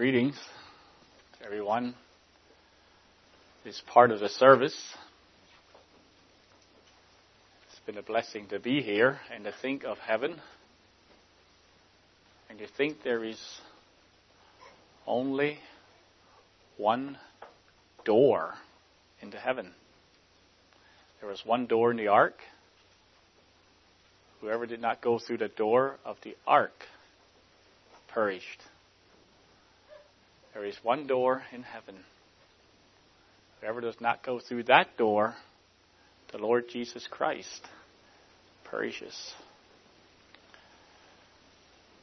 Greetings everyone. It's part of the service. It's been a blessing to be here and to think of heaven and to think there is only one door into heaven. There was one door in the ark. Whoever did not go through the door of the ark perished. There is one door in heaven. Whoever does not go through that door, the Lord Jesus Christ, perishes.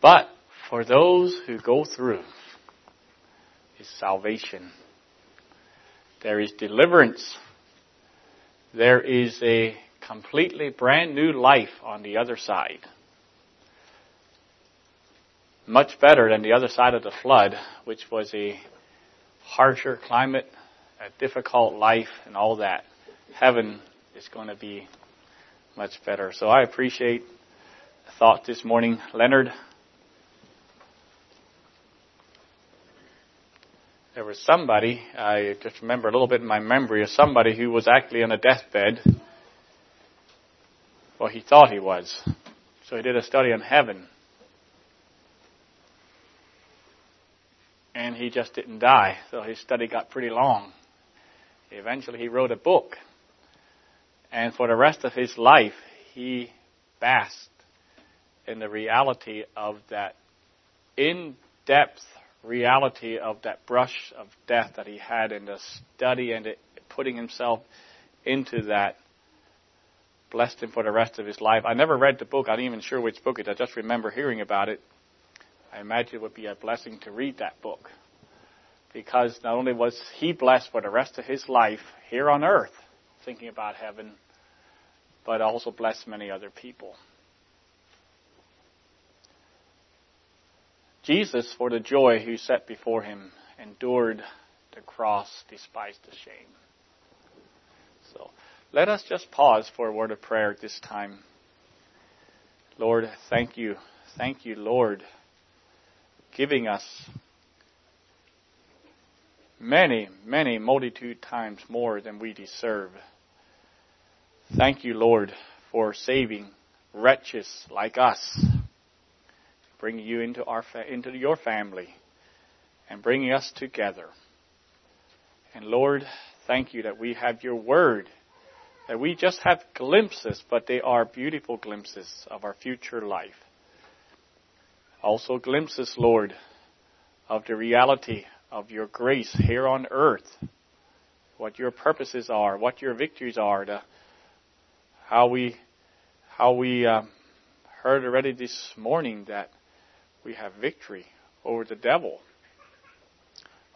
But for those who go through is salvation. There is deliverance. There is a completely brand new life on the other side much better than the other side of the flood, which was a harsher climate, a difficult life, and all that. Heaven is going to be much better. So I appreciate the thought this morning, Leonard. There was somebody, I just remember a little bit in my memory of somebody who was actually on a deathbed. Well, he thought he was. So he did a study on heaven. And he just didn't die. So his study got pretty long. Eventually, he wrote a book, and for the rest of his life, he basked in the reality of that in-depth reality of that brush of death that he had in the study and it, putting himself into that blessed him for the rest of his life. I never read the book. I'm not even sure which book it is. I just remember hearing about it I imagine it would be a blessing to read that book. Because not only was he blessed for the rest of his life here on earth, thinking about heaven, but also blessed many other people. Jesus, for the joy who set before him, endured the cross, despised the shame. So let us just pause for a word of prayer at this time. Lord, thank you. Thank you, Lord giving us many, many multitude times more than we deserve. Thank you, Lord, for saving wretches like us, bringing you into our into your family, and bringing us together. And Lord, thank you that we have your word, that we just have glimpses, but they are beautiful glimpses of our future life. Also, glimpses, Lord, of the reality of your grace here on earth, what your purposes are, what your victories are, the, how we, how we uh, heard already this morning that we have victory over the devil,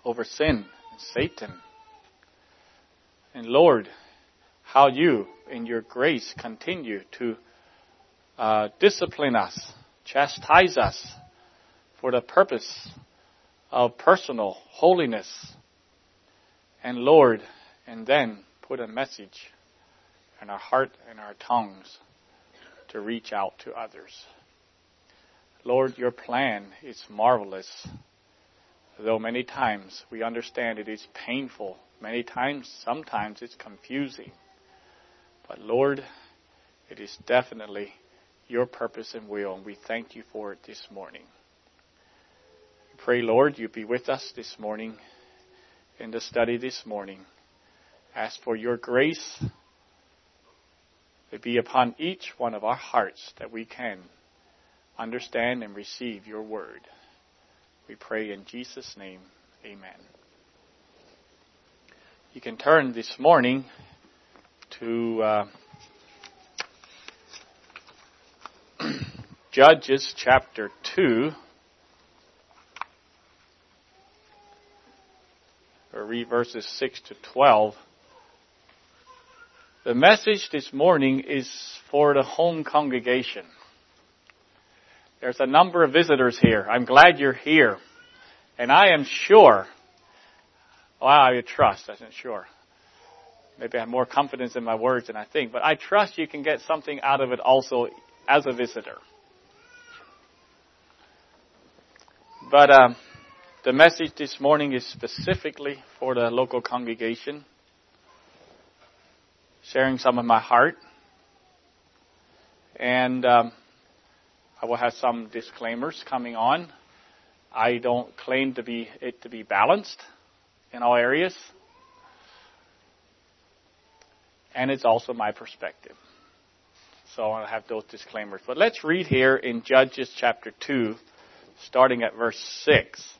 over sin and Satan. And Lord, how you, in your grace, continue to uh, discipline us chastise us for the purpose of personal holiness. And Lord, and then put a message in our heart and our tongues to reach out to others. Lord, your plan is marvelous. Though many times we understand it is painful, many times, sometimes it's confusing. But Lord, it is definitely your purpose and will, and we thank you for it this morning. Pray, Lord, you be with us this morning in the study this morning. Ask for your grace to be upon each one of our hearts that we can understand and receive your word. We pray in Jesus' name. Amen. You can turn this morning to. Uh, Judges chapter 2. Or read verses 6 to 12. The message this morning is for the home congregation. There's a number of visitors here. I'm glad you're here. And I am sure, well, I trust, I am sure. Maybe I have more confidence in my words than I think, but I trust you can get something out of it also as a visitor. But um, The message this morning is specifically for the local congregation, sharing some of my heart. And um, I will have some disclaimers coming on. I don't claim to be it to be balanced in all areas. And it's also my perspective. So I want to have those disclaimers. But let's read here in Judges chapter 2, starting at verse 6.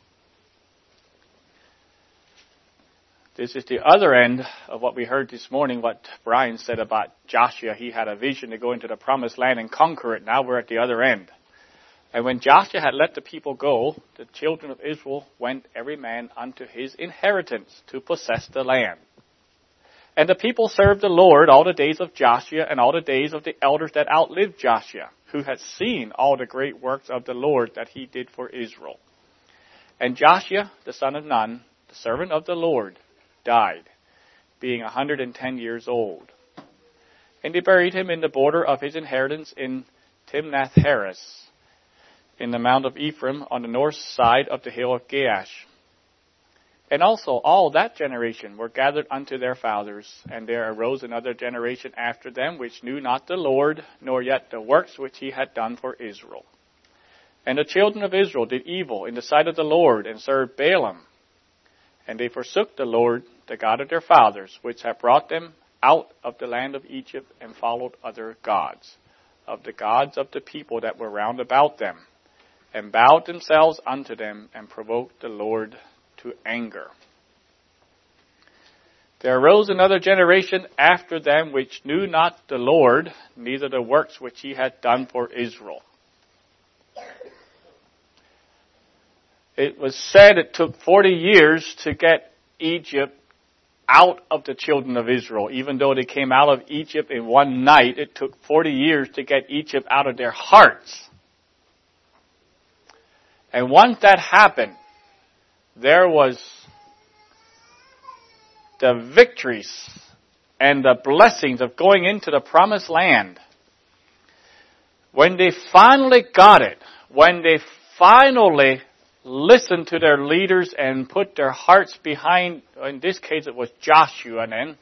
This is the other end of what we heard this morning, what Brian said about Joshua. He had a vision to go into the promised land and conquer it. Now we're at the other end. And when Joshua had let the people go, the children of Israel went every man unto his inheritance to possess the land. And the people served the Lord all the days of Joshua and all the days of the elders that outlived Joshua, who had seen all the great works of the Lord that he did for Israel. And Joshua, the son of Nun, the servant of the Lord, died, being a 110 years old. And they buried him in the border of his inheritance in Timnath Heres, in the mount of Ephraim on the north side of the hill of Gaash. And also all that generation were gathered unto their fathers, and there arose another generation after them which knew not the Lord, nor yet the works which he had done for Israel. And the children of Israel did evil in the sight of the Lord, and served Baalim and they forsook the Lord, the God of their fathers, which had brought them out of the land of Egypt, and followed other gods, of the gods of the people that were round about them, and bowed themselves unto them, and provoked the Lord to anger. There arose another generation after them which knew not the Lord, neither the works which he had done for Israel. It was said it took 40 years to get Egypt out of the children of Israel. Even though they came out of Egypt in one night, it took 40 years to get Egypt out of their hearts. And once that happened, there was the victories and the blessings of going into the promised land. When they finally got it, when they finally listened to their leaders and put their hearts behind, in this case it was Joshua then,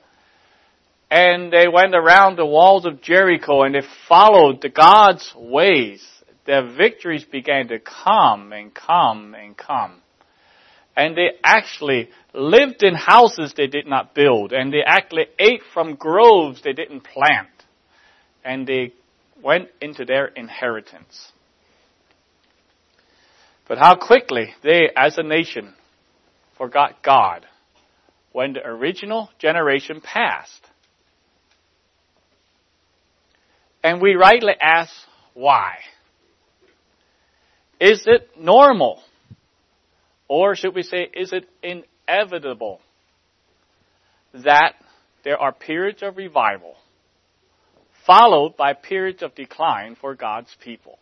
and they went around the walls of Jericho and they followed the God's ways. Their victories began to come and come and come. And they actually lived in houses they did not build, and they actually ate from groves they didn't plant. And they went into their inheritance. But how quickly they, as a nation, forgot God when the original generation passed. And we rightly ask, why? Is it normal? Or should we say, is it inevitable that there are periods of revival followed by periods of decline for God's people?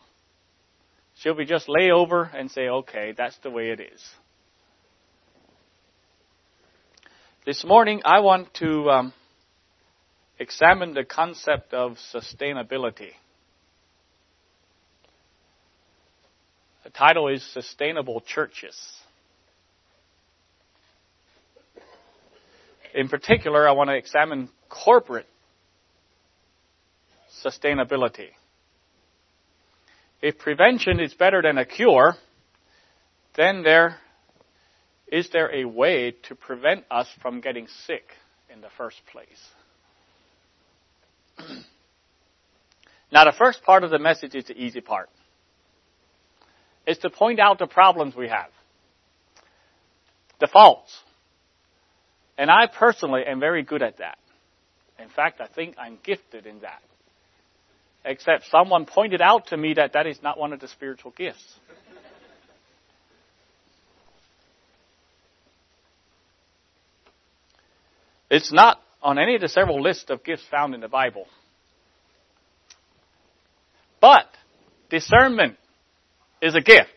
Should we just lay over and say, okay, that's the way it is? This morning, I want to um, examine the concept of sustainability. The title is Sustainable Churches. In particular, I want to examine corporate sustainability. If prevention is better than a cure, then there is there a way to prevent us from getting sick in the first place? now, the first part of the message is the easy part. It's to point out the problems we have, the faults. And I personally am very good at that. In fact, I think I'm gifted in that except someone pointed out to me that that is not one of the spiritual gifts. It's not on any of the several lists of gifts found in the Bible. But discernment is a gift.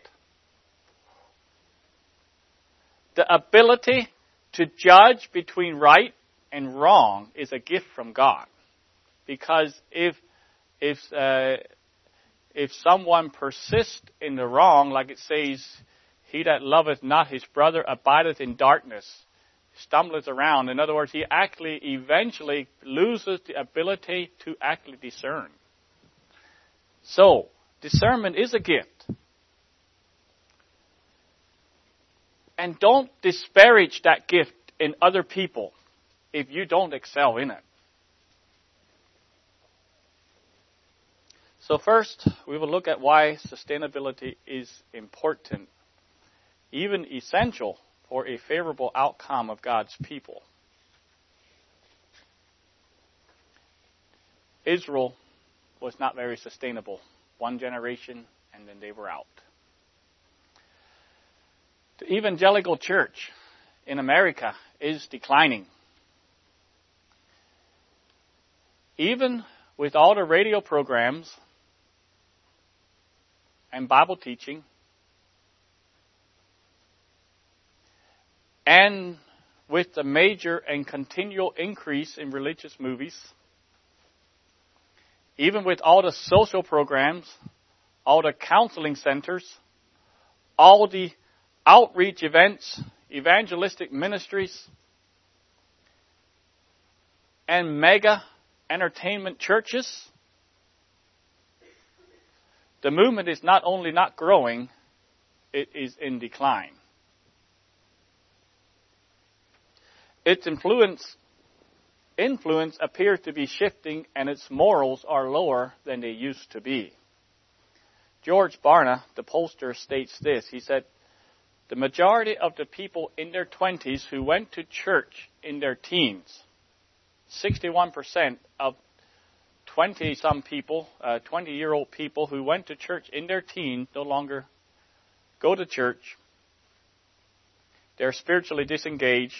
The ability to judge between right and wrong is a gift from God. Because if if uh, if someone persists in the wrong, like it says He that loveth not his brother abideth in darkness, stumbleth around. In other words, he actually eventually loses the ability to actually discern. So, discernment is a gift. And don't disparage that gift in other people if you don't excel in it. So first, we will look at why sustainability is important, even essential for a favorable outcome of God's people. Israel was not very sustainable. One generation, and then they were out. The evangelical church in America is declining. Even with all the radio programs and Bible teaching, and with the major and continual increase in religious movies, even with all the social programs, all the counseling centers, all the outreach events, evangelistic ministries, and mega entertainment churches, the movement is not only not growing, it is in decline. Its influence influence appears to be shifting and its morals are lower than they used to be. George Barna, the pollster, states this. He said, the majority of the people in their 20s who went to church in their teens, 61% of 20 some people, 20 uh, year old people who went to church in their teens no longer go to church. They're spiritually disengaged.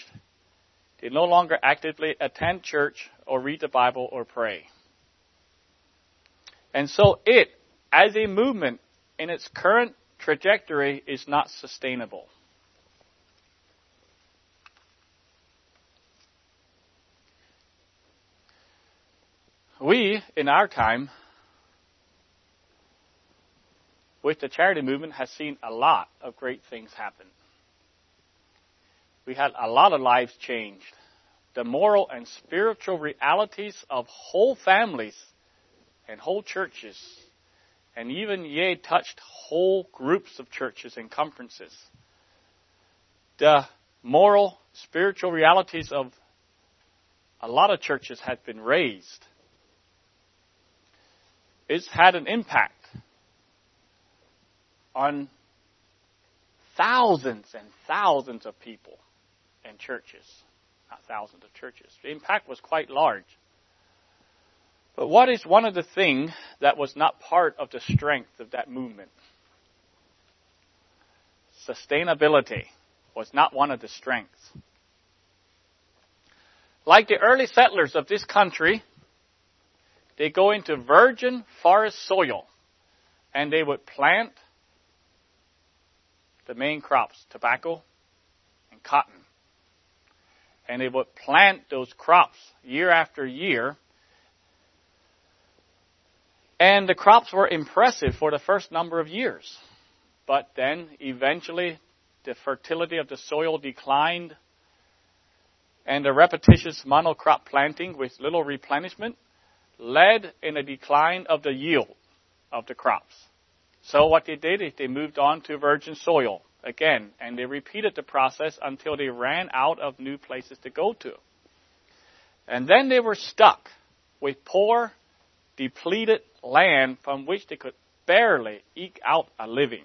They no longer actively attend church or read the Bible or pray. And so it, as a movement in its current trajectory, is not sustainable. We, in our time, with the charity movement, has seen a lot of great things happen. We had a lot of lives changed. The moral and spiritual realities of whole families and whole churches, and even, yea, touched whole groups of churches and conferences. The moral, spiritual realities of a lot of churches had been raised it's had an impact on thousands and thousands of people and churches. Not thousands of churches. The impact was quite large. But what is one of the things that was not part of the strength of that movement? Sustainability was not one of the strengths. Like the early settlers of this country, they go into virgin forest soil and they would plant the main crops, tobacco and cotton. And they would plant those crops year after year. And the crops were impressive for the first number of years. But then eventually the fertility of the soil declined and the repetitious monocrop planting with little replenishment led in a decline of the yield of the crops. So what they did is they moved on to virgin soil again, and they repeated the process until they ran out of new places to go to. And then they were stuck with poor, depleted land from which they could barely eke out a living.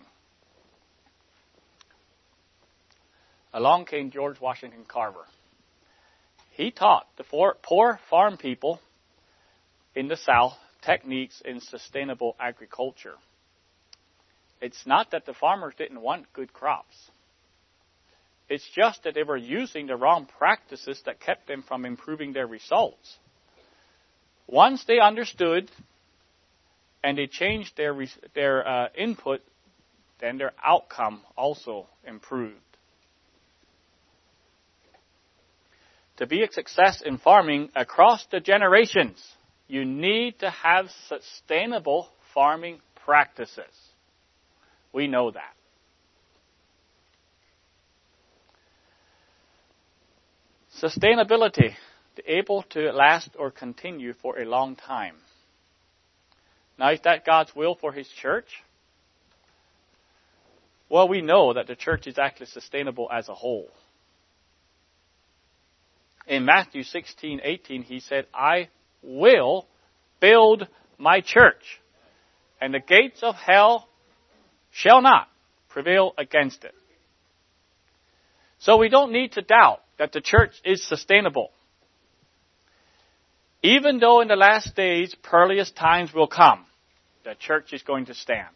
Along came George Washington Carver. He taught the poor farm people in the South techniques in sustainable agriculture. It's not that the farmers didn't want good crops. It's just that they were using the wrong practices that kept them from improving their results. Once they understood and they changed their their uh, input, then their outcome also improved. To be a success in farming across the generations, you need to have sustainable farming practices. We know that. Sustainability, able to last or continue for a long time. Now, is that God's will for His church? Well, we know that the church is actually sustainable as a whole. In Matthew 16, 18, he said, I will build my church, and the gates of hell shall not prevail against it. So we don't need to doubt that the church is sustainable. Even though in the last days perilous times will come, the church is going to stand.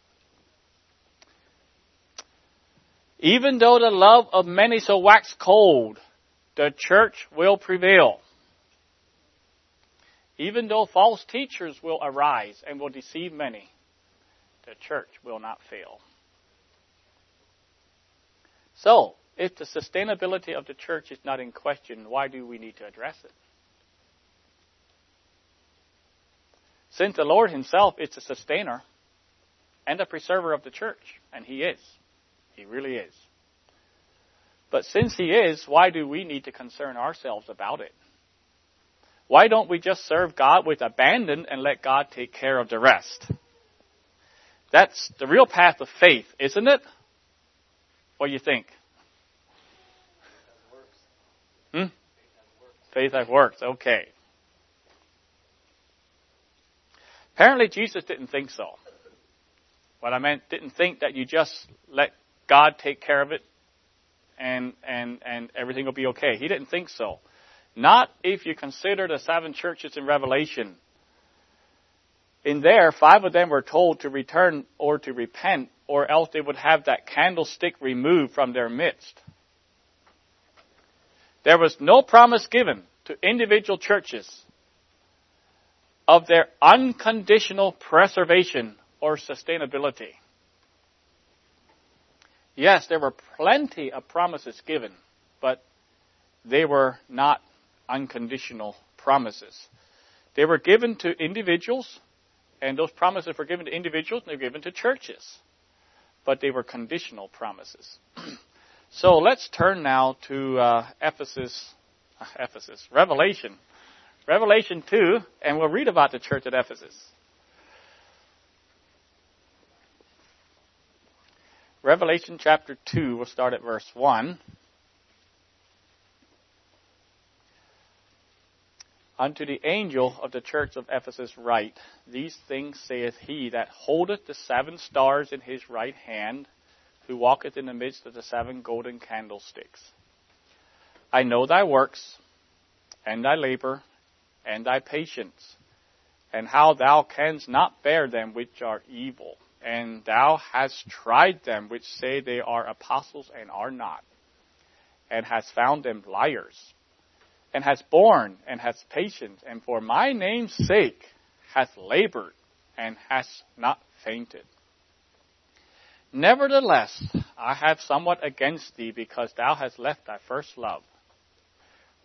Even though the love of many shall wax cold, the church will prevail. Even though false teachers will arise and will deceive many, the church will not fail. So, if the sustainability of the church is not in question, why do we need to address it? Since the Lord Himself is the sustainer and the preserver of the church, and He is. He really is. But since He is, why do we need to concern ourselves about it? Why don't we just serve God with abandon and let God take care of the rest? That's the real path of faith, isn't it? What do you think? Hmm? Faith that works. Okay. Apparently, Jesus didn't think so. What I meant, didn't think that you just let God take care of it and, and, and everything will be okay. He didn't think so. Not if you consider the seven churches in Revelation. In there, five of them were told to return or to repent, or else they would have that candlestick removed from their midst. There was no promise given to individual churches of their unconditional preservation or sustainability. Yes, there were plenty of promises given, but they were not unconditional promises. They were given to individuals, and those promises were given to individuals and they were given to churches. But they were conditional promises. so let's turn now to uh, Ephesus, uh, Ephesus, Revelation Revelation 2, and we'll read about the church at Ephesus. Revelation chapter 2, we'll start at verse 1. Unto the angel of the church of Ephesus write, These things saith he that holdeth the seven stars in his right hand, who walketh in the midst of the seven golden candlesticks. I know thy works, and thy labor, and thy patience, and how thou canst not bear them which are evil, and thou hast tried them which say they are apostles and are not, and hast found them liars, and has borne and has patience, and for my name's sake hast labored and hast not fainted. Nevertheless, I have somewhat against thee because thou hast left thy first love.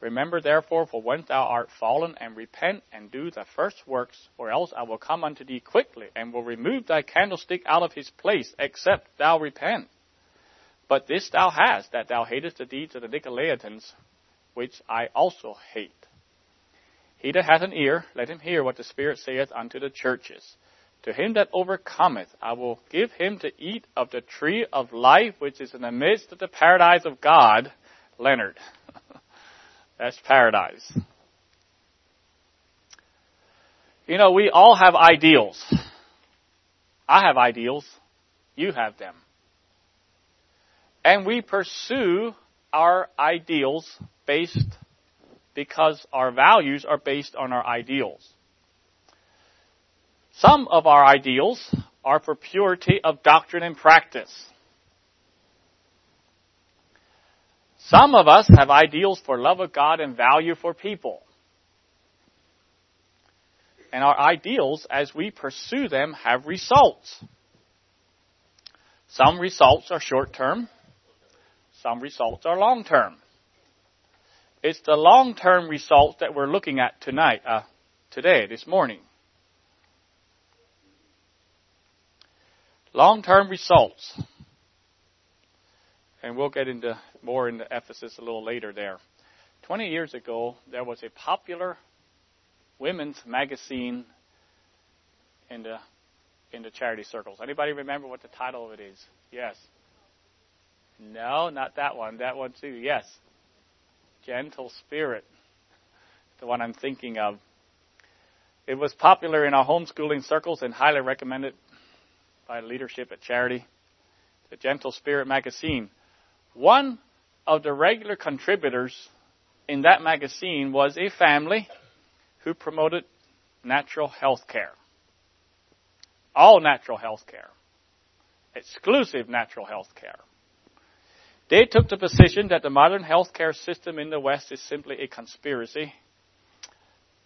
Remember therefore, for when thou art fallen, and repent, and do the first works, or else I will come unto thee quickly, and will remove thy candlestick out of his place, except thou repent. But this thou hast, that thou hatest the deeds of the Nicolaitans, which I also hate. He that hath an ear, let him hear what the Spirit saith unto the churches. To him that overcometh, I will give him to eat of the tree of life, which is in the midst of the paradise of God. Leonard. That's paradise. You know, we all have ideals. I have ideals. You have them. And we pursue our ideals based because our values are based on our ideals. Some of our ideals are for purity of doctrine and practice. Some of us have ideals for love of God and value for people. And our ideals, as we pursue them, have results. Some results are short term, some results are long term. It's the long term results that we're looking at tonight, uh, today, this morning. Long term results. And we'll get into more into Ephesus a little later there. 20 years ago, there was a popular women's magazine in the in the charity circles. Anybody remember what the title of it is? Yes. No, not that one. That one too. Yes. Gentle Spirit. The one I'm thinking of. It was popular in our homeschooling circles and highly recommended by leadership at Charity. The Gentle Spirit magazine. One of the regular contributors in that magazine was a family who promoted natural health care. All natural health care. Exclusive natural health care. They took the position that the modern healthcare system in the West is simply a conspiracy.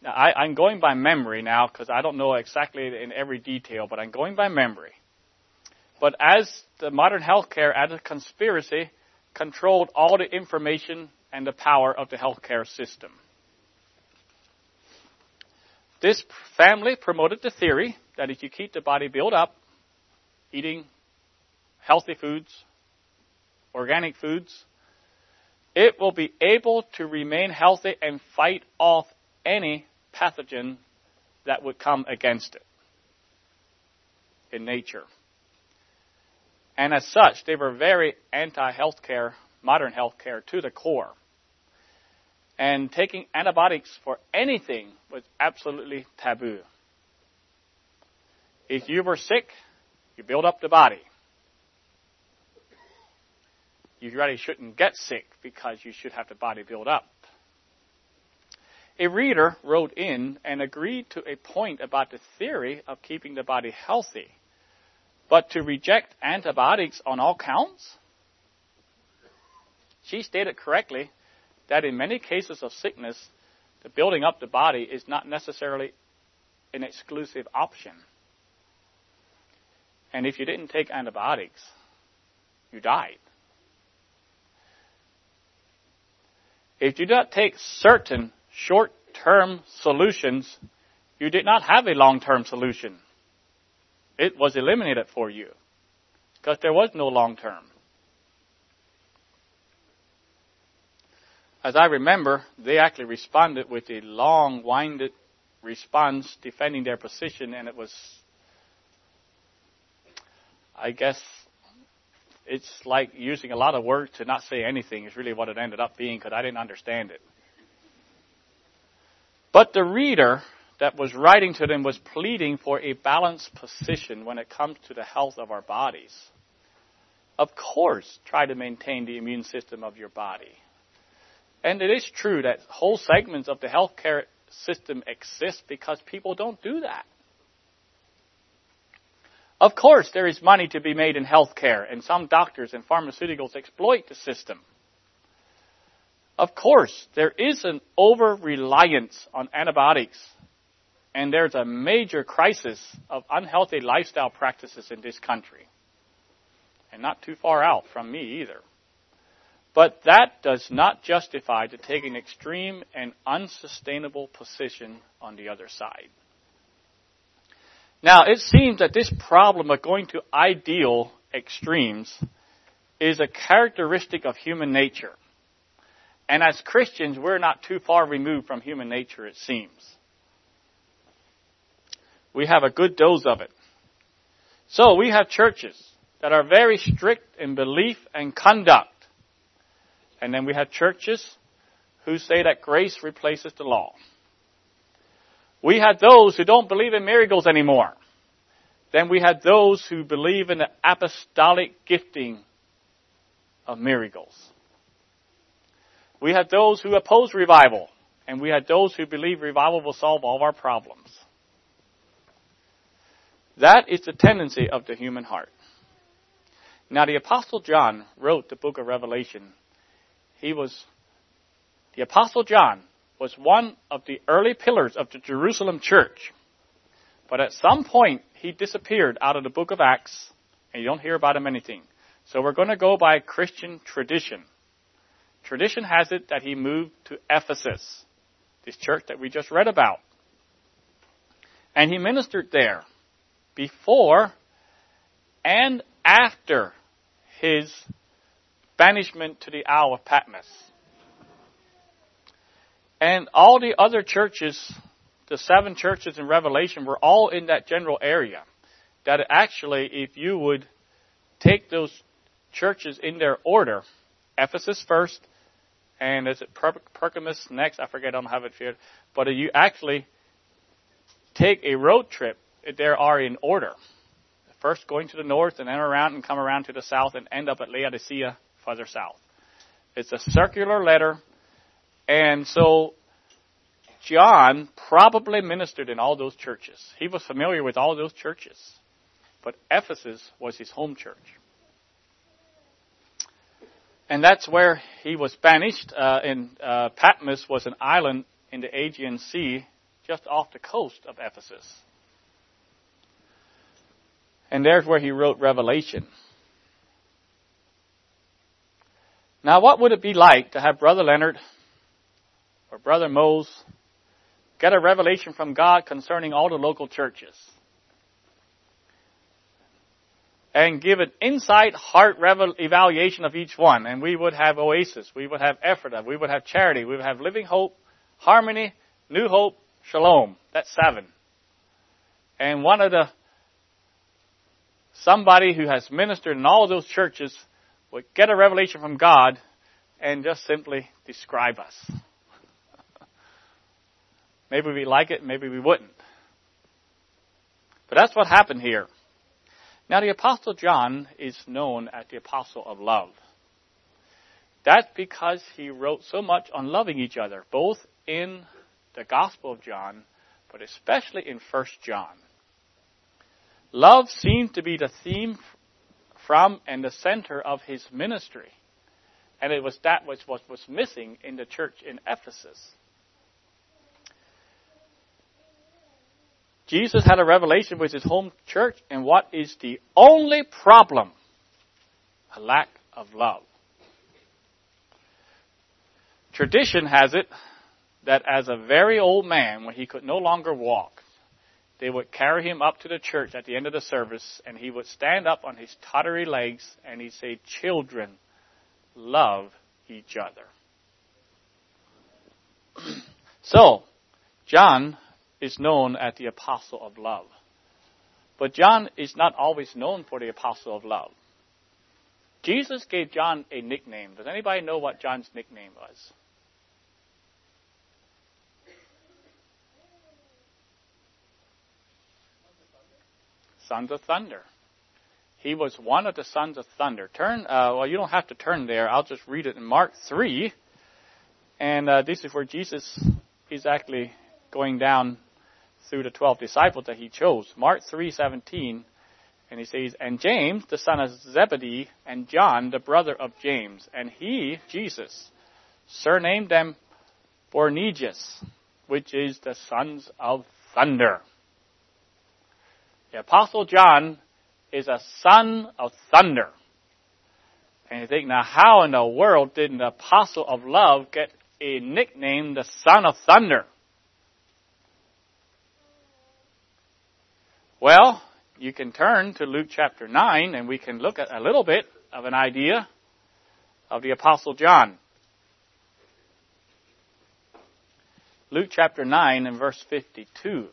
Now, I, am going by memory now because I don't know exactly in every detail, but I'm going by memory. But as the modern healthcare as a conspiracy controlled all the information and the power of the healthcare system. This family promoted the theory that if you keep the body built up, eating healthy foods, organic foods, it will be able to remain healthy and fight off any pathogen that would come against it in nature. And as such, they were very anti-healthcare, modern healthcare to the core. And taking antibiotics for anything was absolutely taboo. If you were sick, you build up the body you really shouldn't get sick because you should have the body built up. A reader wrote in and agreed to a point about the theory of keeping the body healthy, but to reject antibiotics on all counts? She stated correctly that in many cases of sickness, the building up the body is not necessarily an exclusive option. And if you didn't take antibiotics, you died. If you do not take certain short-term solutions, you did not have a long-term solution. It was eliminated for you because there was no long-term. As I remember, they actually responded with a long-winded response defending their position, and it was, I guess, it's like using a lot of words to not say anything is really what it ended up being because I didn't understand it. But the reader that was writing to them was pleading for a balanced position when it comes to the health of our bodies. Of course, try to maintain the immune system of your body. And it is true that whole segments of the healthcare system exist because people don't do that. Of course, there is money to be made in healthcare, and some doctors and pharmaceuticals exploit the system. Of course, there is an over reliance on antibiotics, and there's a major crisis of unhealthy lifestyle practices in this country. And not too far out from me either. But that does not justify to take an extreme and unsustainable position on the other side. Now, it seems that this problem of going to ideal extremes is a characteristic of human nature. And as Christians, we're not too far removed from human nature, it seems. We have a good dose of it. So we have churches that are very strict in belief and conduct. And then we have churches who say that grace replaces the law. We had those who don't believe in miracles anymore. Then we had those who believe in the apostolic gifting of miracles. We had those who oppose revival, and we had those who believe revival will solve all of our problems. That is the tendency of the human heart. Now, the Apostle John wrote the book of Revelation. He was, the Apostle John was one of the early pillars of the Jerusalem church. But at some point, he disappeared out of the book of Acts, and you don't hear about him anything. So we're going to go by Christian tradition. Tradition has it that he moved to Ephesus, this church that we just read about. And he ministered there before and after his banishment to the Isle of Patmos. And all the other churches, the seven churches in Revelation, were all in that general area. That actually, if you would take those churches in their order, Ephesus first, and is it per- Pergamus next? I forget, I don't have it here. But you actually take a road trip, they are in order. First going to the north and then around and come around to the south and end up at Laodicea further south. It's a circular letter. And so John probably ministered in all those churches. He was familiar with all those churches. But Ephesus was his home church. And that's where he was banished. Uh, in uh, Patmos was an island in the Aegean Sea, just off the coast of Ephesus. And there's where he wrote Revelation. Now, what would it be like to have Brother Leonard or Brother Mose get a revelation from God concerning all the local churches? And give an insight, heart evaluation of each one. And we would have Oasis, we would have Ephrata, we would have Charity, we would have Living Hope, Harmony, New Hope, Shalom. That's seven. And one of the somebody who has ministered in all those churches would get a revelation from God and just simply describe us. Maybe we like it, maybe we wouldn't. But that's what happened here. Now the Apostle John is known as the Apostle of Love. That's because he wrote so much on loving each other, both in the Gospel of John, but especially in 1 John. Love seemed to be the theme from and the center of his ministry. And it was that which was, was missing in the church in Ephesus. Jesus had a revelation with his home church, and what is the only problem? A lack of love. Tradition has it that as a very old man, when he could no longer walk, they would carry him up to the church at the end of the service, and he would stand up on his tottery legs and he'd say, Children, love each other. so, John is known as the apostle of love. But John is not always known for the apostle of love. Jesus gave John a nickname. Does anybody know what John's nickname was? sons of thunder. He was one of the sons of thunder. Turn, uh, well, you don't have to turn there. I'll just read it in Mark 3. And uh, this is where Jesus is actually going down through the 12 disciples that he chose. Mark 3:17, and he says, "And James, the son of Zebedee, and John, the brother of James, and he, Jesus, surnamed them Boanerges, which is the sons of thunder." The Apostle John is a son of thunder. And you think, now how in the world did the Apostle of Love get a nickname, the Son of Thunder? Well, you can turn to Luke chapter 9 and we can look at a little bit of an idea of the Apostle John. Luke chapter 9 and verse 52.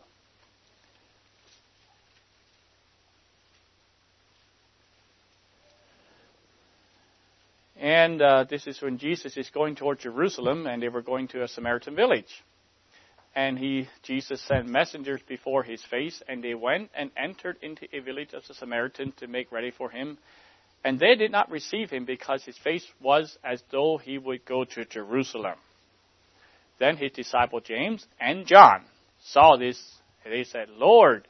And uh, this is when Jesus is going toward Jerusalem, and they were going to a Samaritan village. And he, Jesus sent messengers before his face, and they went and entered into a village of the Samaritans to make ready for him. And they did not receive him because his face was as though he would go to Jerusalem. Then his disciple James and John saw this, and they said, Lord,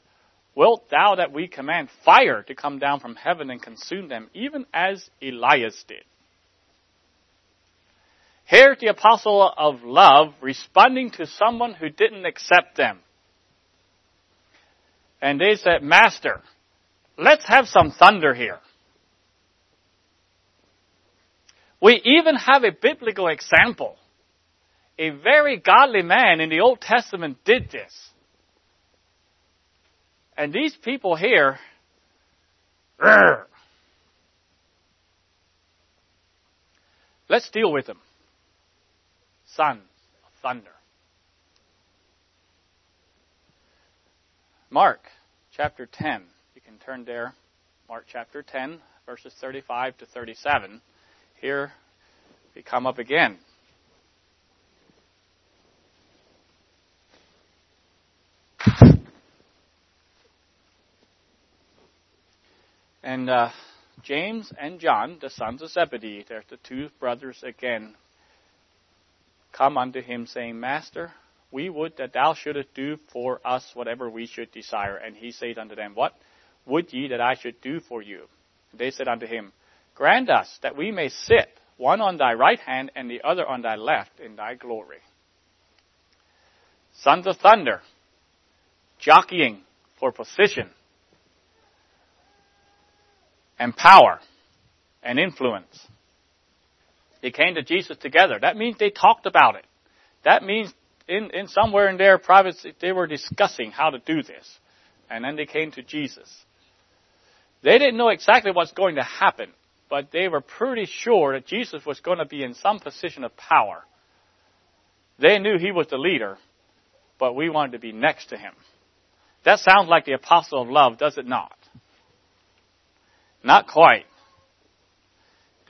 wilt thou that we command fire to come down from heaven and consume them, even as Elias did? Here's the apostle of love responding to someone who didn't accept them. And they said, Master, let's have some thunder here. We even have a biblical example. A very godly man in the Old Testament did this. And these people here, let's deal with them sons of thunder. Mark chapter 10. You can turn there. Mark chapter 10, verses 35 to 37. Here we come up again. And uh, James and John, the sons of Zebedee, they're the two brothers again come unto him, saying, Master, we would that thou shouldest do for us whatever we should desire. And he said unto them, What would ye that I should do for you? And They said unto him, Grant us that we may sit, one on thy right hand and the other on thy left, in thy glory. Sons of thunder, jockeying for position and power and influence. They came to Jesus together. That means they talked about it. That means in, in somewhere in their privacy, they were discussing how to do this. And then they came to Jesus. They didn't know exactly what's going to happen, but they were pretty sure that Jesus was going to be in some position of power. They knew he was the leader, but we wanted to be next to him. That sounds like the apostle of love, does it not? Not quite.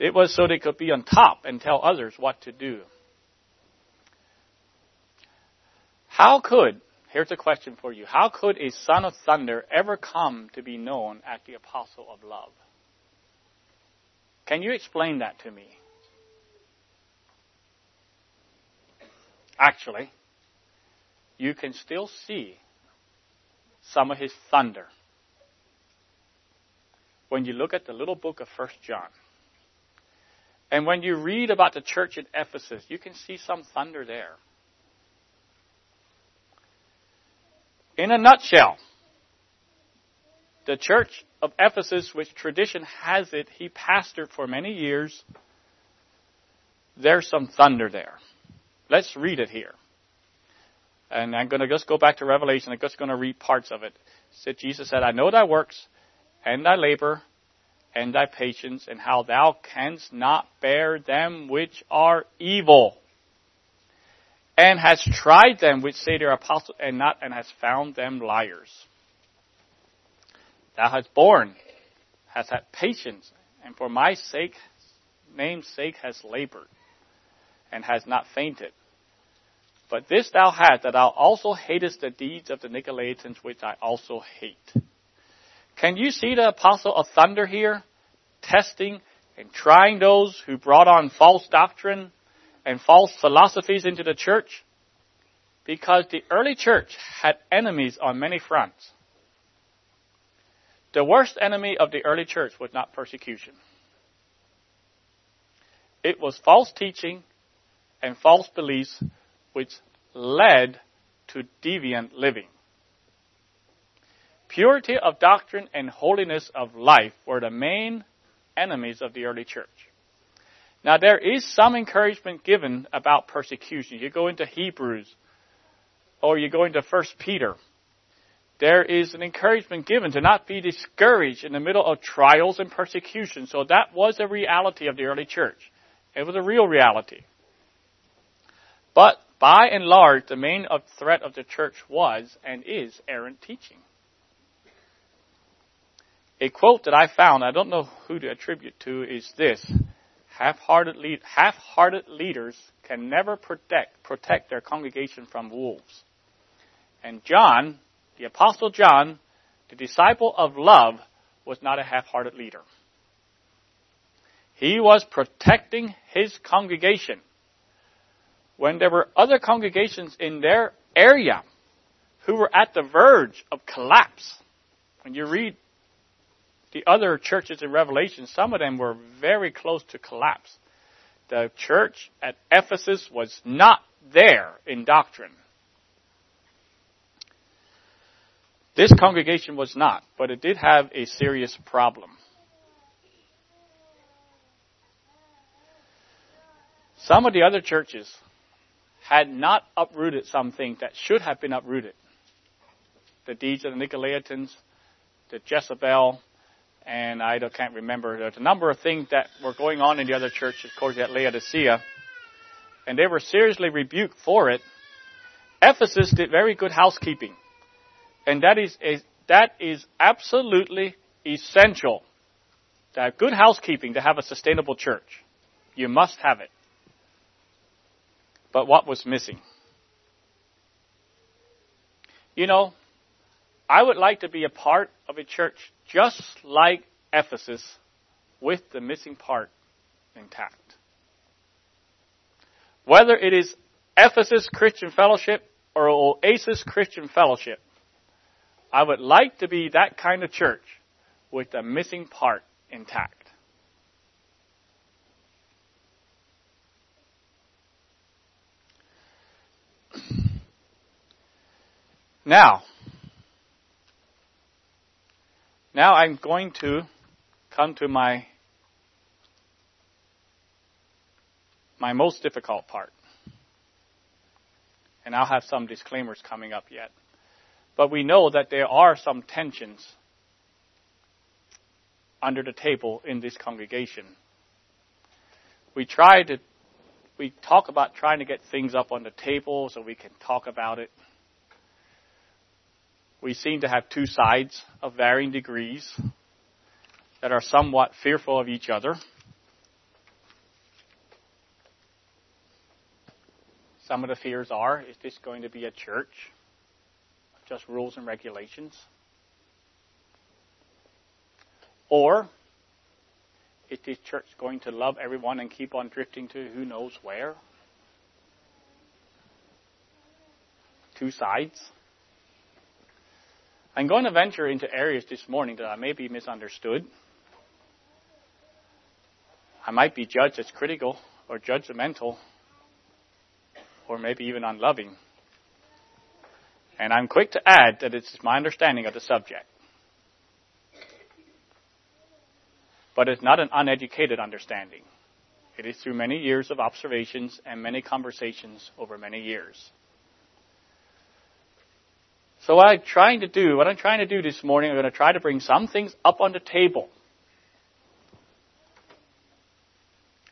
It was so they could be on top and tell others what to do. How could, here's a question for you, how could a son of thunder ever come to be known as the apostle of love? Can you explain that to me? Actually, you can still see some of his thunder when you look at the little book of First John. And when you read about the church at Ephesus, you can see some thunder there. In a nutshell, the church of Ephesus, which tradition has it, he pastored for many years. There's some thunder there. Let's read it here. And I'm going to just go back to Revelation. I'm just going to read parts of it. So Jesus said, I know thy works, and thy labor, and thy patience, and how thou canst not bear them which are evil, and hast tried them which say they are apostles, and not, and hast found them liars. Thou hast borne, hast had patience, and for my sake, name's sake, hast labored, and hast not fainted. But this thou hast, that thou also hatest the deeds of the Nicolaitans, which I also hate. Can you see the apostle of thunder here? Testing and trying those who brought on false doctrine and false philosophies into the church? Because the early church had enemies on many fronts. The worst enemy of the early church was not persecution. It was false teaching and false beliefs which led to deviant living. Purity of doctrine and holiness of life were the main enemies of the early church. Now there is some encouragement given about persecution. You go into Hebrews or you go into First Peter. There is an encouragement given to not be discouraged in the middle of trials and persecution. So that was a reality of the early church. It was a real reality. But by and large, the main threat of the church was and is errant teaching. A quote that I found, I don't know who to attribute to, is this. Half-hearted, lead, half-hearted leaders can never protect, protect their congregation from wolves. And John, the apostle John, the disciple of love, was not a half-hearted leader. He was protecting his congregation. When there were other congregations in their area who were at the verge of collapse, when you read the other churches in Revelation, some of them were very close to collapse. The church at Ephesus was not there in doctrine. This congregation was not, but it did have a serious problem. Some of the other churches had not uprooted something that should have been uprooted. The deeds of the Nicolaitans, the Jezebel, and I can't remember. There's a number of things that were going on in the other church, of course, at Laodicea, and they were seriously rebuked for it. Ephesus did very good housekeeping. And that is, that is absolutely essential to have good housekeeping to have a sustainable church. You must have it. But what was missing? You know, I would like to be a part of a church just like Ephesus with the missing part intact. Whether it is Ephesus Christian Fellowship or Oasis Christian Fellowship, I would like to be that kind of church with the missing part intact. Now, now I'm going to come to my my most difficult part. And I'll have some disclaimers coming up yet. But we know that there are some tensions under the table in this congregation. We try to we talk about trying to get things up on the table so we can talk about it. We seem to have two sides of varying degrees that are somewhat fearful of each other. Some of the fears are is this going to be a church just rules and regulations? Or is this church going to love everyone and keep on drifting to who knows where? Two sides. I'm going to venture into areas this morning that I may be misunderstood. I might be judged as critical or judgmental or maybe even unloving. And I'm quick to add that it's my understanding of the subject. But it's not an uneducated understanding. It is through many years of observations and many conversations over many years. So what I'm trying to do, what I'm trying to do this morning, I'm going to try to bring some things up on the table.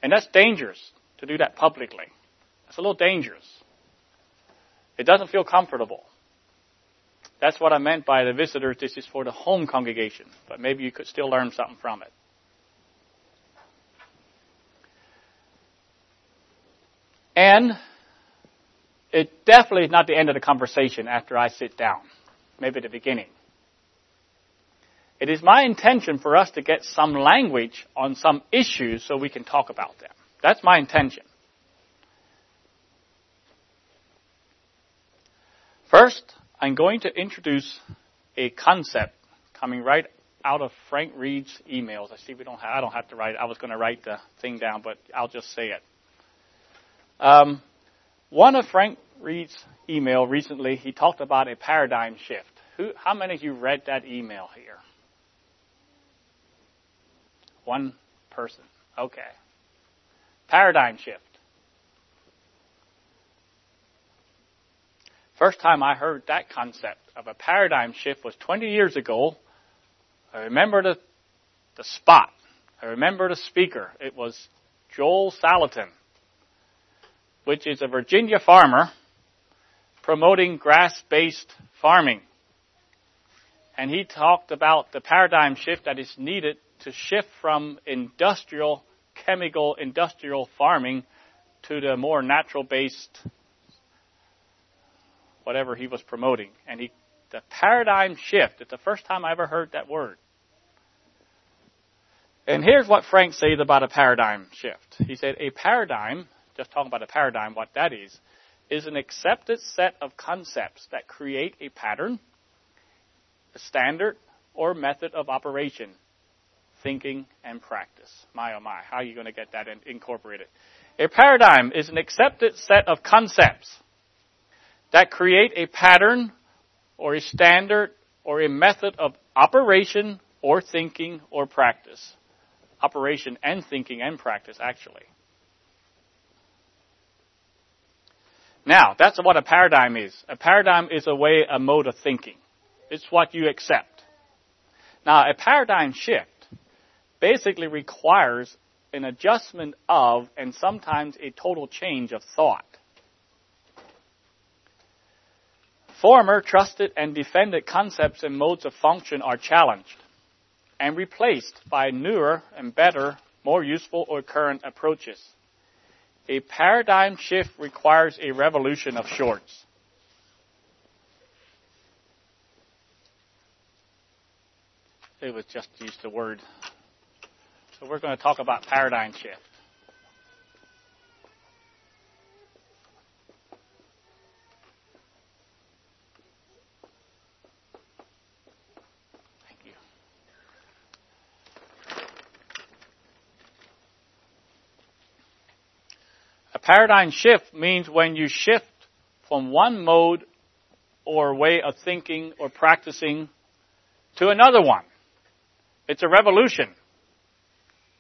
And that's dangerous to do that publicly. It's a little dangerous. It doesn't feel comfortable. That's what I meant by the visitors. This is for the home congregation, but maybe you could still learn something from it. And it definitely is not the end of the conversation after I sit down, maybe the beginning. It is my intention for us to get some language on some issues so we can talk about them. That's my intention. First, I'm going to introduce a concept coming right out of Frank Reed's emails. I see we don't have, I don't have to write it. I was going to write the thing down, but I'll just say it. Um, one of Frank Reed's email recently, he talked about a paradigm shift. Who, how many of you read that email here? One person. Okay. Paradigm shift. First time I heard that concept of a paradigm shift was 20 years ago. I remember the, the spot. I remember the speaker. It was Joel Salatin, which is a Virginia farmer promoting grass-based farming. And he talked about the paradigm shift that is needed to shift from industrial, chemical, industrial farming to the more natural-based whatever he was promoting. And he, the paradigm shift, it's the first time I ever heard that word. And here's what Frank says about a paradigm shift. He said, a paradigm, just talking about a paradigm, what that is, is an accepted set of concepts that create a pattern, a standard, or method of operation, thinking, and practice. My oh my, how are you going to get that in, incorporated? A paradigm is an accepted set of concepts that create a pattern or a standard or a method of operation or thinking or practice. Operation and thinking and practice, actually. Now, that's what a paradigm is. A paradigm is a way, a mode of thinking. It's what you accept. Now, a paradigm shift basically requires an adjustment of and sometimes a total change of thought. former trusted and defended concepts and modes of function are challenged and replaced by newer and better, more useful or current approaches. A paradigm shift requires a revolution of sorts. It was just used the word. So we're going to talk about paradigm shift. Paradigm shift means when you shift from one mode or way of thinking or practicing to another one. It's a revolution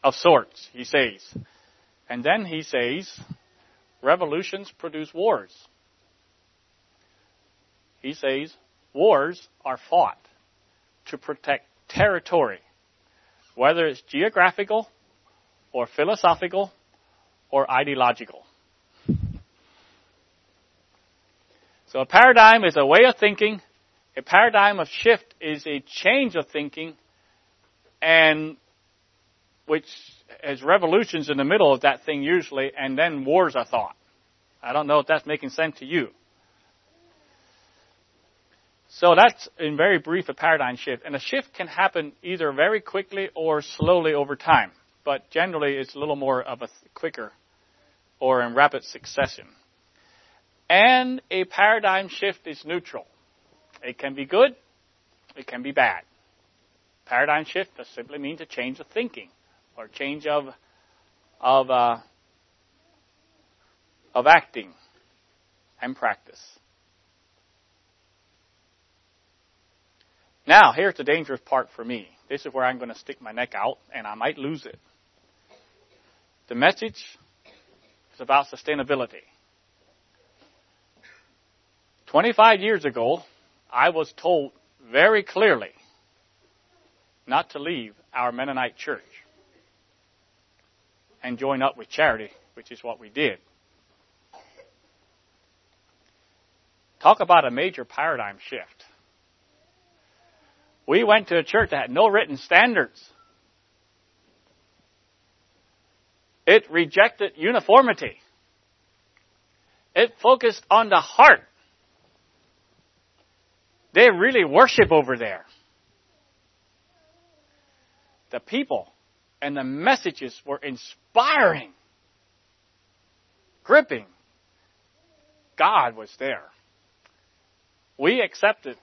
of sorts, he says. And then he says, revolutions produce wars. He says, wars are fought to protect territory, whether it's geographical or philosophical or ideological. So a paradigm is a way of thinking. A paradigm of shift is a change of thinking and which has revolutions in the middle of that thing usually and then wars are thought. I don't know if that's making sense to you. So that's in very brief a paradigm shift. And a shift can happen either very quickly or slowly over time. But generally it's a little more of a quicker or in rapid succession. And a paradigm shift is neutral. It can be good, it can be bad. Paradigm shift just simply means a change of thinking or change of of uh, of acting and practice. Now, here's the dangerous part for me. This is where I'm going to stick my neck out, and I might lose it. The message is about sustainability. 25 years ago, I was told very clearly not to leave our Mennonite church and join up with charity, which is what we did. Talk about a major paradigm shift. We went to a church that had no written standards. It rejected uniformity. It focused on the heart they really worship over there. The people and the messages were inspiring, gripping. God was there. We accepted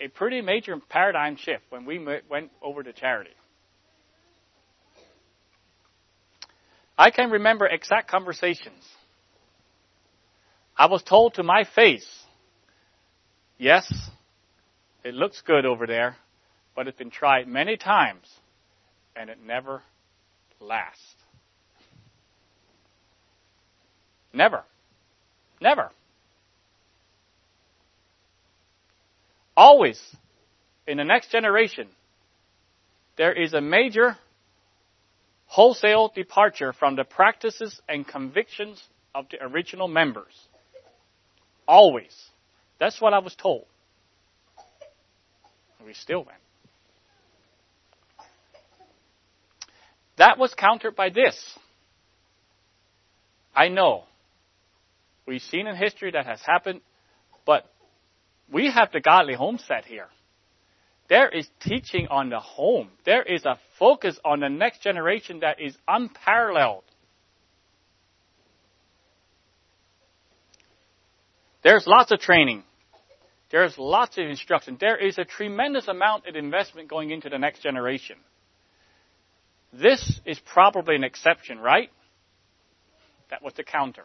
a pretty major paradigm shift when we went over to charity. I can remember exact conversations. I was told to my face, yes, it looks good over there, but it's been tried many times and it never lasts. Never. Never. Always, in the next generation, there is a major wholesale departure from the practices and convictions of the original members. Always. That's what I was told. We still went. That was countered by this. I know. We've seen in history that has happened, but we have the godly homestead here. There is teaching on the home. There is a focus on the next generation that is unparalleled. There's lots of training. There's lots of instruction. There is a tremendous amount of investment going into the next generation. This is probably an exception, right? That was the counter.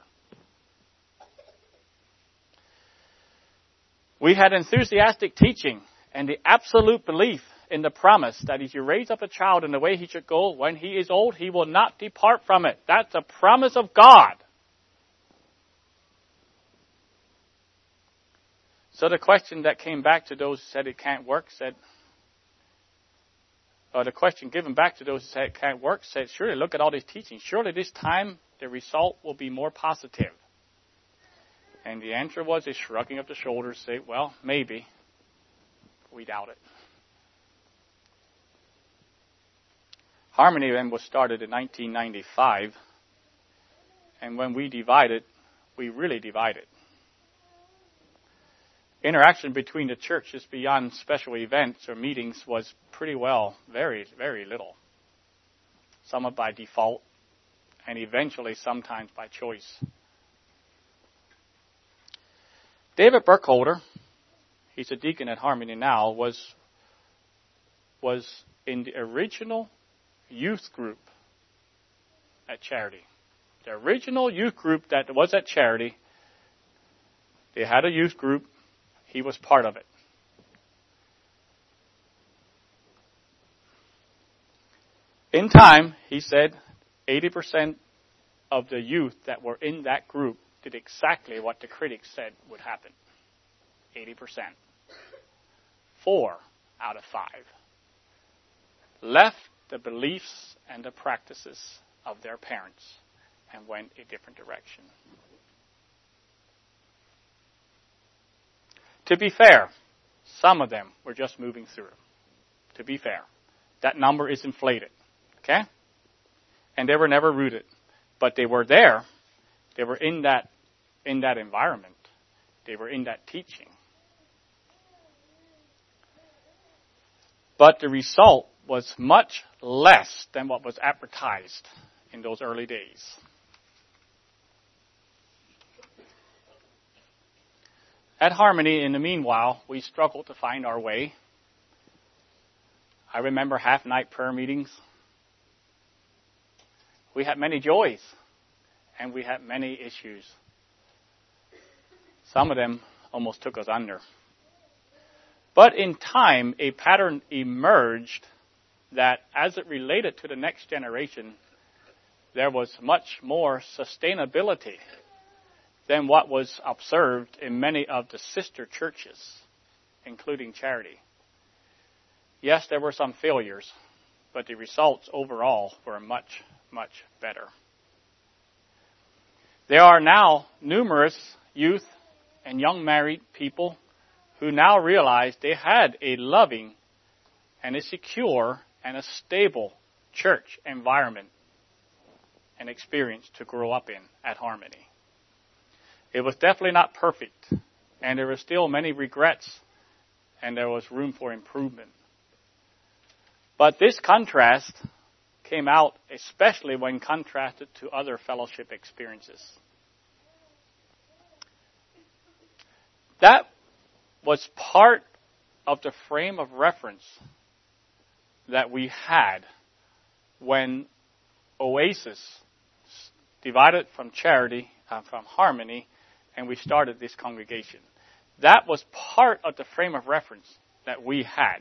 We had enthusiastic teaching and the absolute belief in the promise that if you raise up a child in the way he should go, when he is old, he will not depart from it. That's a promise of God. So the question that came back to those who said it can't work said, or the question given back to those who said it can't work said, surely look at all these teachings. Surely this time the result will be more positive. And the answer was a shrugging of the shoulders, say, well, maybe. We doubt it. Harmony then was started in 1995. And when we divided, we really divided. Interaction between the churches beyond special events or meetings was pretty well very, very little. Some by default, and eventually sometimes by choice. David Burkholder, he's a deacon at Harmony now, was was in the original youth group at Charity. The original youth group that was at Charity, they had a youth group. He was part of it. In time, he said 80% of the youth that were in that group did exactly what the critics said would happen 80%. Four out of five left the beliefs and the practices of their parents and went a different direction. To be fair, some of them were just moving through. To be fair, that number is inflated. Okay? And they were never rooted. But they were there. They were in that in that environment. They were in that teaching. But the result was much less than what was advertised in those early days. At Harmony, in the meanwhile, we struggled to find our way. I remember half night prayer meetings. We had many joys and we had many issues. Some of them almost took us under. But in time, a pattern emerged that as it related to the next generation, there was much more sustainability than what was observed in many of the sister churches, including Charity. Yes, there were some failures, but the results overall were much, much better. There are now numerous youth and young married people who now realize they had a loving and a secure and a stable church environment and experience to grow up in at Harmony. It was definitely not perfect, and there were still many regrets, and there was room for improvement. But this contrast came out especially when contrasted to other fellowship experiences. That was part of the frame of reference that we had when Oasis divided from charity, uh, from harmony, and we started this congregation. That was part of the frame of reference that we had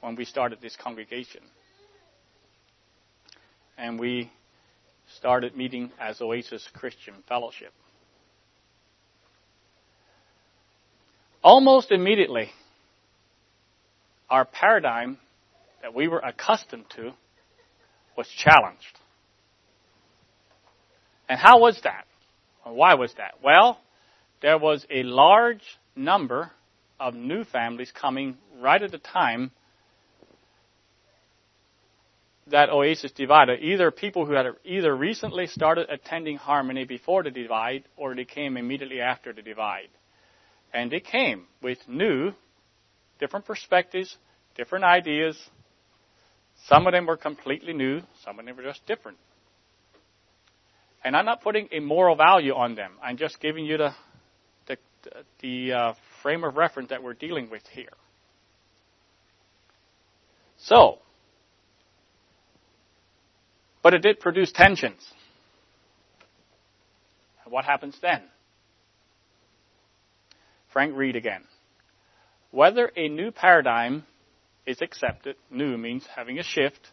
when we started this congregation. And we started meeting as Oasis Christian Fellowship. Almost immediately, our paradigm that we were accustomed to was challenged. And how was that? Why was that? Well, there was a large number of new families coming right at the time that Oasis divided. Either people who had either recently started attending Harmony before the divide or they came immediately after the divide. And they came with new, different perspectives, different ideas. Some of them were completely new, some of them were just different. And I'm not putting a moral value on them. I'm just giving you the, the, the uh, frame of reference that we're dealing with here. So, but it did produce tensions. what happens then? Frank Reed again. Whether a new paradigm is accepted, new means having a shift,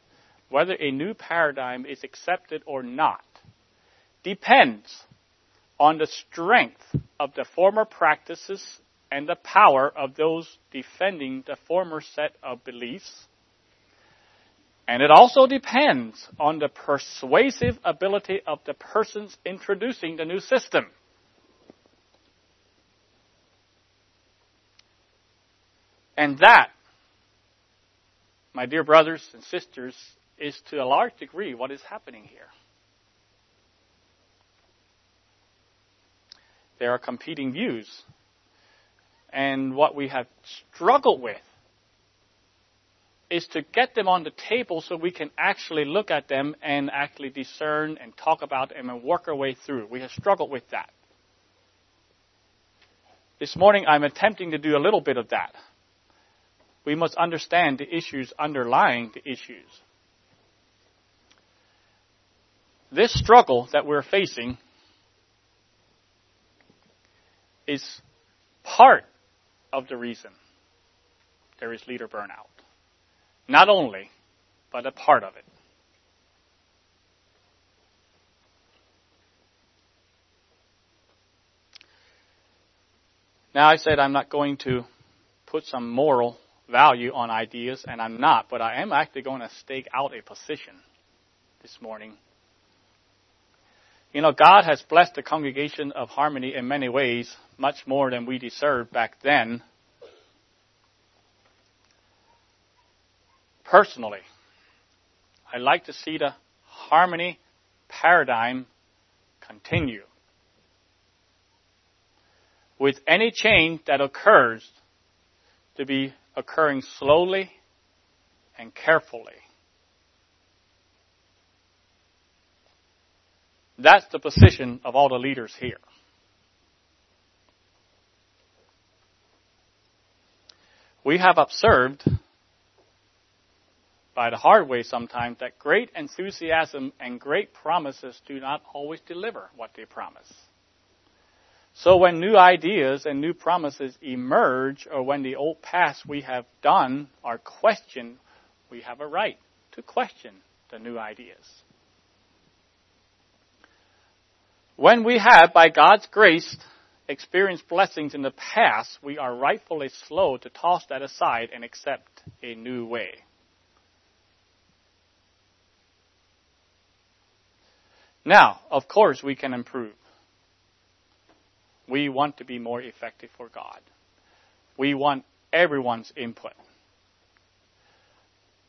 whether a new paradigm is accepted or not depends on the strength of the former practices and the power of those defending the former set of beliefs. And it also depends on the persuasive ability of the persons introducing the new system. And that, my dear brothers and sisters, is to a large degree what is happening here. There are competing views. And what we have struggled with is to get them on the table so we can actually look at them and actually discern and talk about them and work our way through. We have struggled with that. This morning I'm attempting to do a little bit of that. We must understand the issues underlying the issues. This struggle that we're facing is part of the reason there is leader burnout. Not only, but a part of it. Now, I said I'm not going to put some moral value on ideas, and I'm not, but I am actually going to stake out a position this morning. You know, God has blessed the congregation of Harmony in many ways, much more than we deserved back then. Personally, I like to see the Harmony paradigm continue. With any change that occurs to be occurring slowly and carefully. That's the position of all the leaders here. We have observed by the hard way sometimes that great enthusiasm and great promises do not always deliver what they promise. So when new ideas and new promises emerge, or when the old paths we have done are questioned, we have a right to question the new ideas. When we have, by God's grace, experienced blessings in the past, we are rightfully slow to toss that aside and accept a new way. Now, of course, we can improve. We want to be more effective for God. We want everyone's input.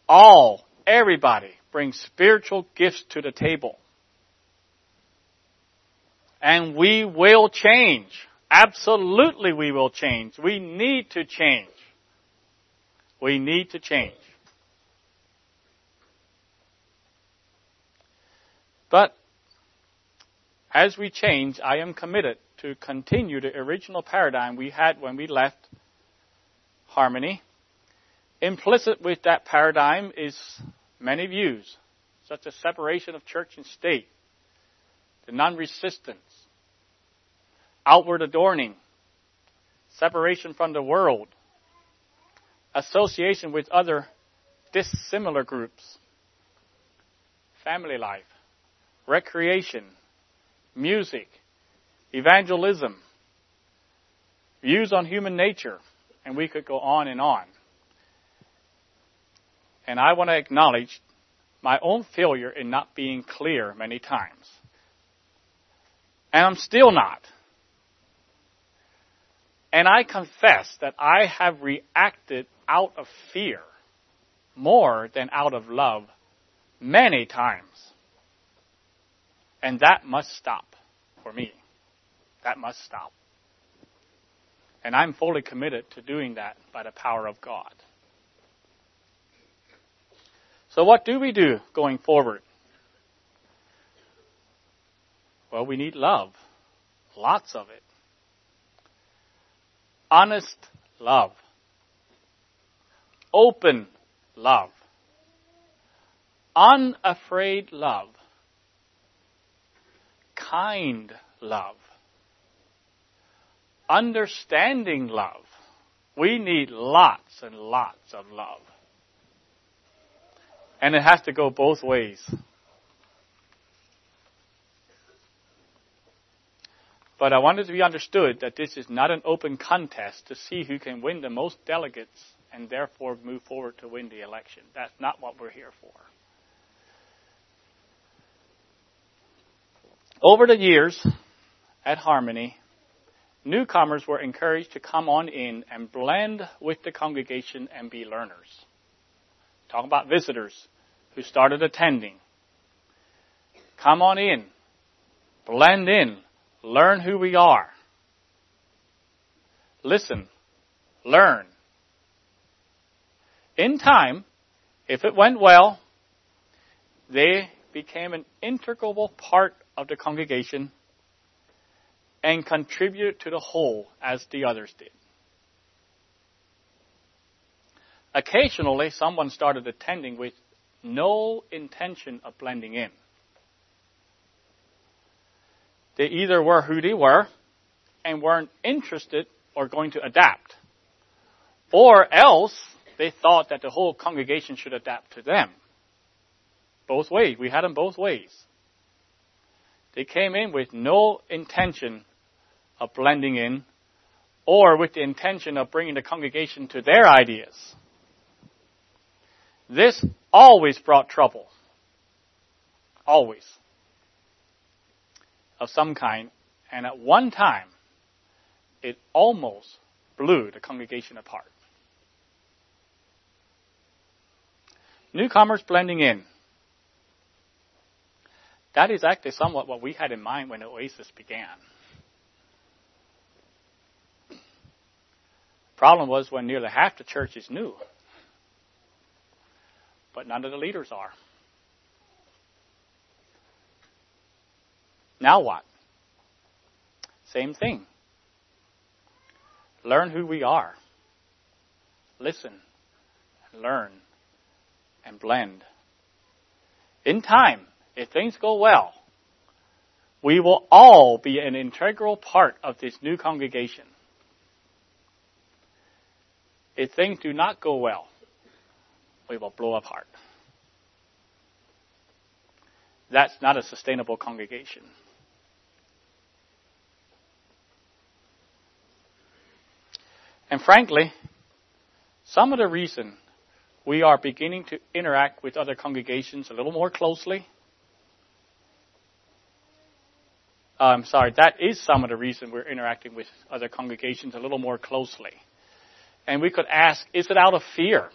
All, everybody brings spiritual gifts to the table. And we will change. Absolutely we will change. We need to change. We need to change. But as we change, I am committed to continue the original paradigm we had when we left harmony. Implicit with that paradigm is many views, such as separation of church and state, the non-resistance, outward adorning, separation from the world, association with other dissimilar groups, family life, recreation, music, evangelism, views on human nature, and we could go on and on. And I want to acknowledge my own failure in not being clear many times. And I'm still not. And I confess that I have reacted out of fear more than out of love many times. And that must stop for me. That must stop. And I'm fully committed to doing that by the power of God. So what do we do going forward? Well, we need love. Lots of it. Honest love. Open love. Unafraid love. Kind love understanding love. We need lots and lots of love. And it has to go both ways. But I want it to be understood that this is not an open contest to see who can win the most delegates and therefore move forward to win the election. That's not what we're here for. Over the years at Harmony, newcomers were encouraged to come on in and blend with the congregation and be learners. Talk about visitors who started attending. Come on in, blend in, learn who we are. Listen, learn. In time, if it went well, they became an integral part of the congregation and contributed to the whole as the others did. Occasionally, someone started attending with no intention of blending in. They either were who they were and weren't interested or going to adapt, or else they thought that the whole congregation should adapt to them. Both ways. We had them both ways. They came in with no intention of blending in or with the intention of bringing the congregation to their ideas. This always brought trouble. Always. Of some kind. And at one time, it almost blew the congregation apart. Newcomers blending in. That is actually somewhat what we had in mind when Oasis began. Problem was when nearly half the church is new, but none of the leaders are. Now what? Same thing. Learn who we are. Listen learn and blend. In time, if things go well, we will all be an integral part of this new congregation. If things do not go well, we will blow apart. That's not a sustainable congregation. And frankly, some of the reason we are beginning to interact with other congregations a little more closely. I'm sorry, that is some of the reason we're interacting with other congregations a little more closely. And we could ask, is it out of fear?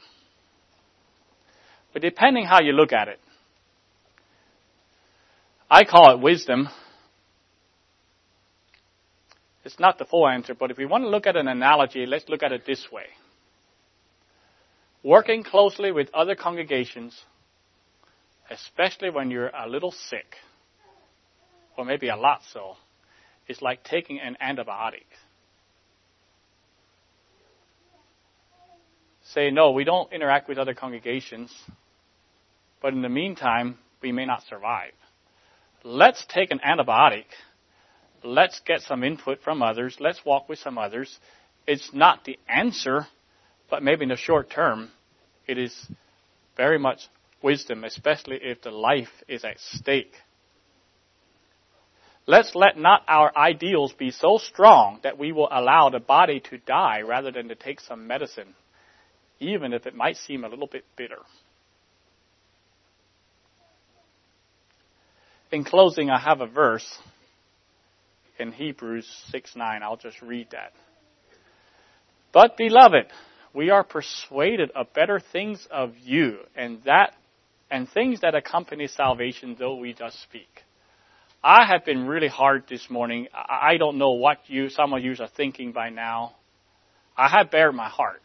But depending how you look at it, I call it wisdom. It's not the full answer, but if we want to look at an analogy, let's look at it this way. Working closely with other congregations, especially when you're a little sick, or maybe a lot so, is like taking an antibiotic. Say, no, we don't interact with other congregations, but in the meantime, we may not survive. Let's take an antibiotic. Let's get some input from others. Let's walk with some others. It's not the answer but maybe in the short term, it is very much wisdom, especially if the life is at stake. Let's let not our ideals be so strong that we will allow the body to die rather than to take some medicine, even if it might seem a little bit bitter. In closing, I have a verse in Hebrews 6 9. I'll just read that. But beloved, we are persuaded of better things of you, and that and things that accompany salvation, though we just speak. I have been really hard this morning. I don't know what you, some of you are thinking by now. I have bared my heart.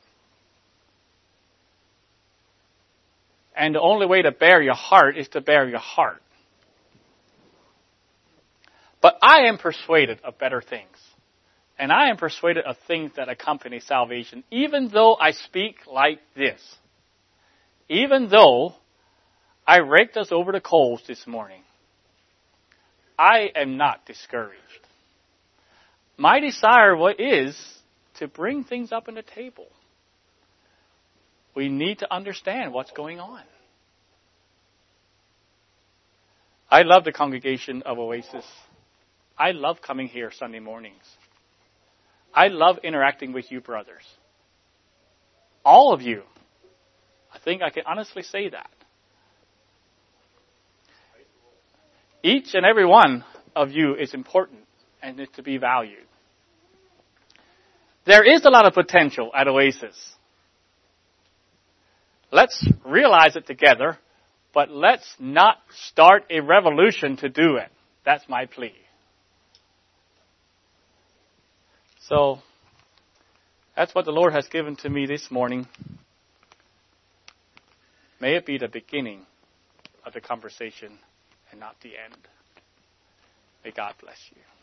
And the only way to bare your heart is to bare your heart. But I am persuaded of better things. And I am persuaded of things that accompany salvation, even though I speak like this. Even though I raked us over the coals this morning, I am not discouraged. My desire what is to bring things up on the table. We need to understand what's going on. I love the congregation of Oasis. I love coming here Sunday mornings. I love interacting with you brothers. All of you. I think I can honestly say that. Each and every one of you is important and is to be valued. There is a lot of potential at Oasis. Let's realize it together, but let's not start a revolution to do it. That's my plea. So, that's what the Lord has given to me this morning. May it be the beginning of the conversation and not the end. May God bless you.